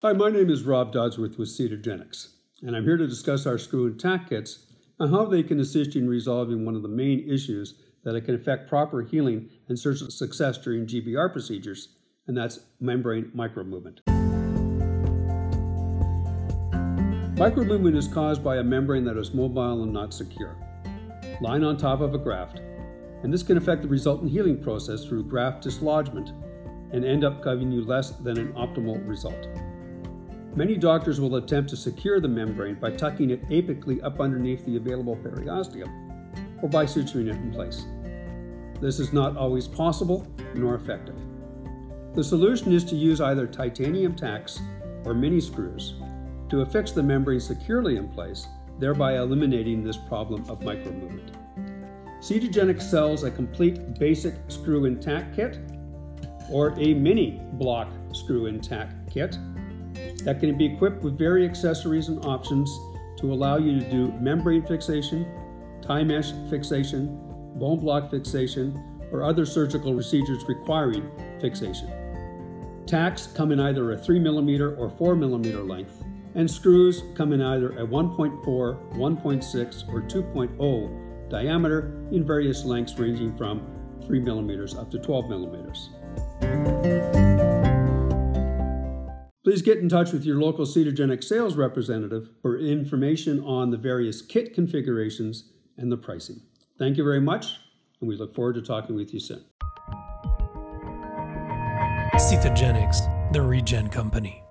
Hi, my name is Rob Dodsworth with Osteogenics, and I'm here to discuss our screw and tack kits and how they can assist you in resolving one of the main issues that can affect proper healing and surgical success during GBR procedures, and that's membrane micromovement. Micromovement is caused by a membrane that is mobile and not secure, lying on top of a graft, and this can affect the resultant healing process through graft dislodgement and end up giving you less than an optimal result. Many doctors will attempt to secure the membrane by tucking it apically up underneath the available periosteum or by suturing it in place. This is not always possible nor effective. The solution is to use either titanium tacks or mini screws to affix the membrane securely in place, thereby eliminating this problem of micromovement. Osteogenic sells a complete basic screw and tack kit or a mini block screw and tack kit that can be equipped with various accessories and options to allow you to do membrane fixation, Ti mesh fixation, bone block fixation, or other surgical procedures requiring fixation. Tacks come in either a 3mm or 4mm length, and screws come in either a 1.4, 1.6, or 2.0 diameter in various lengths ranging from 3mm up to 12mm. Please get in touch with your local Osteogenic sales representative for information on the various kit configurations and the pricing. Thank you very much, and we look forward to talking with you soon. Osteogenics, the Regen Company.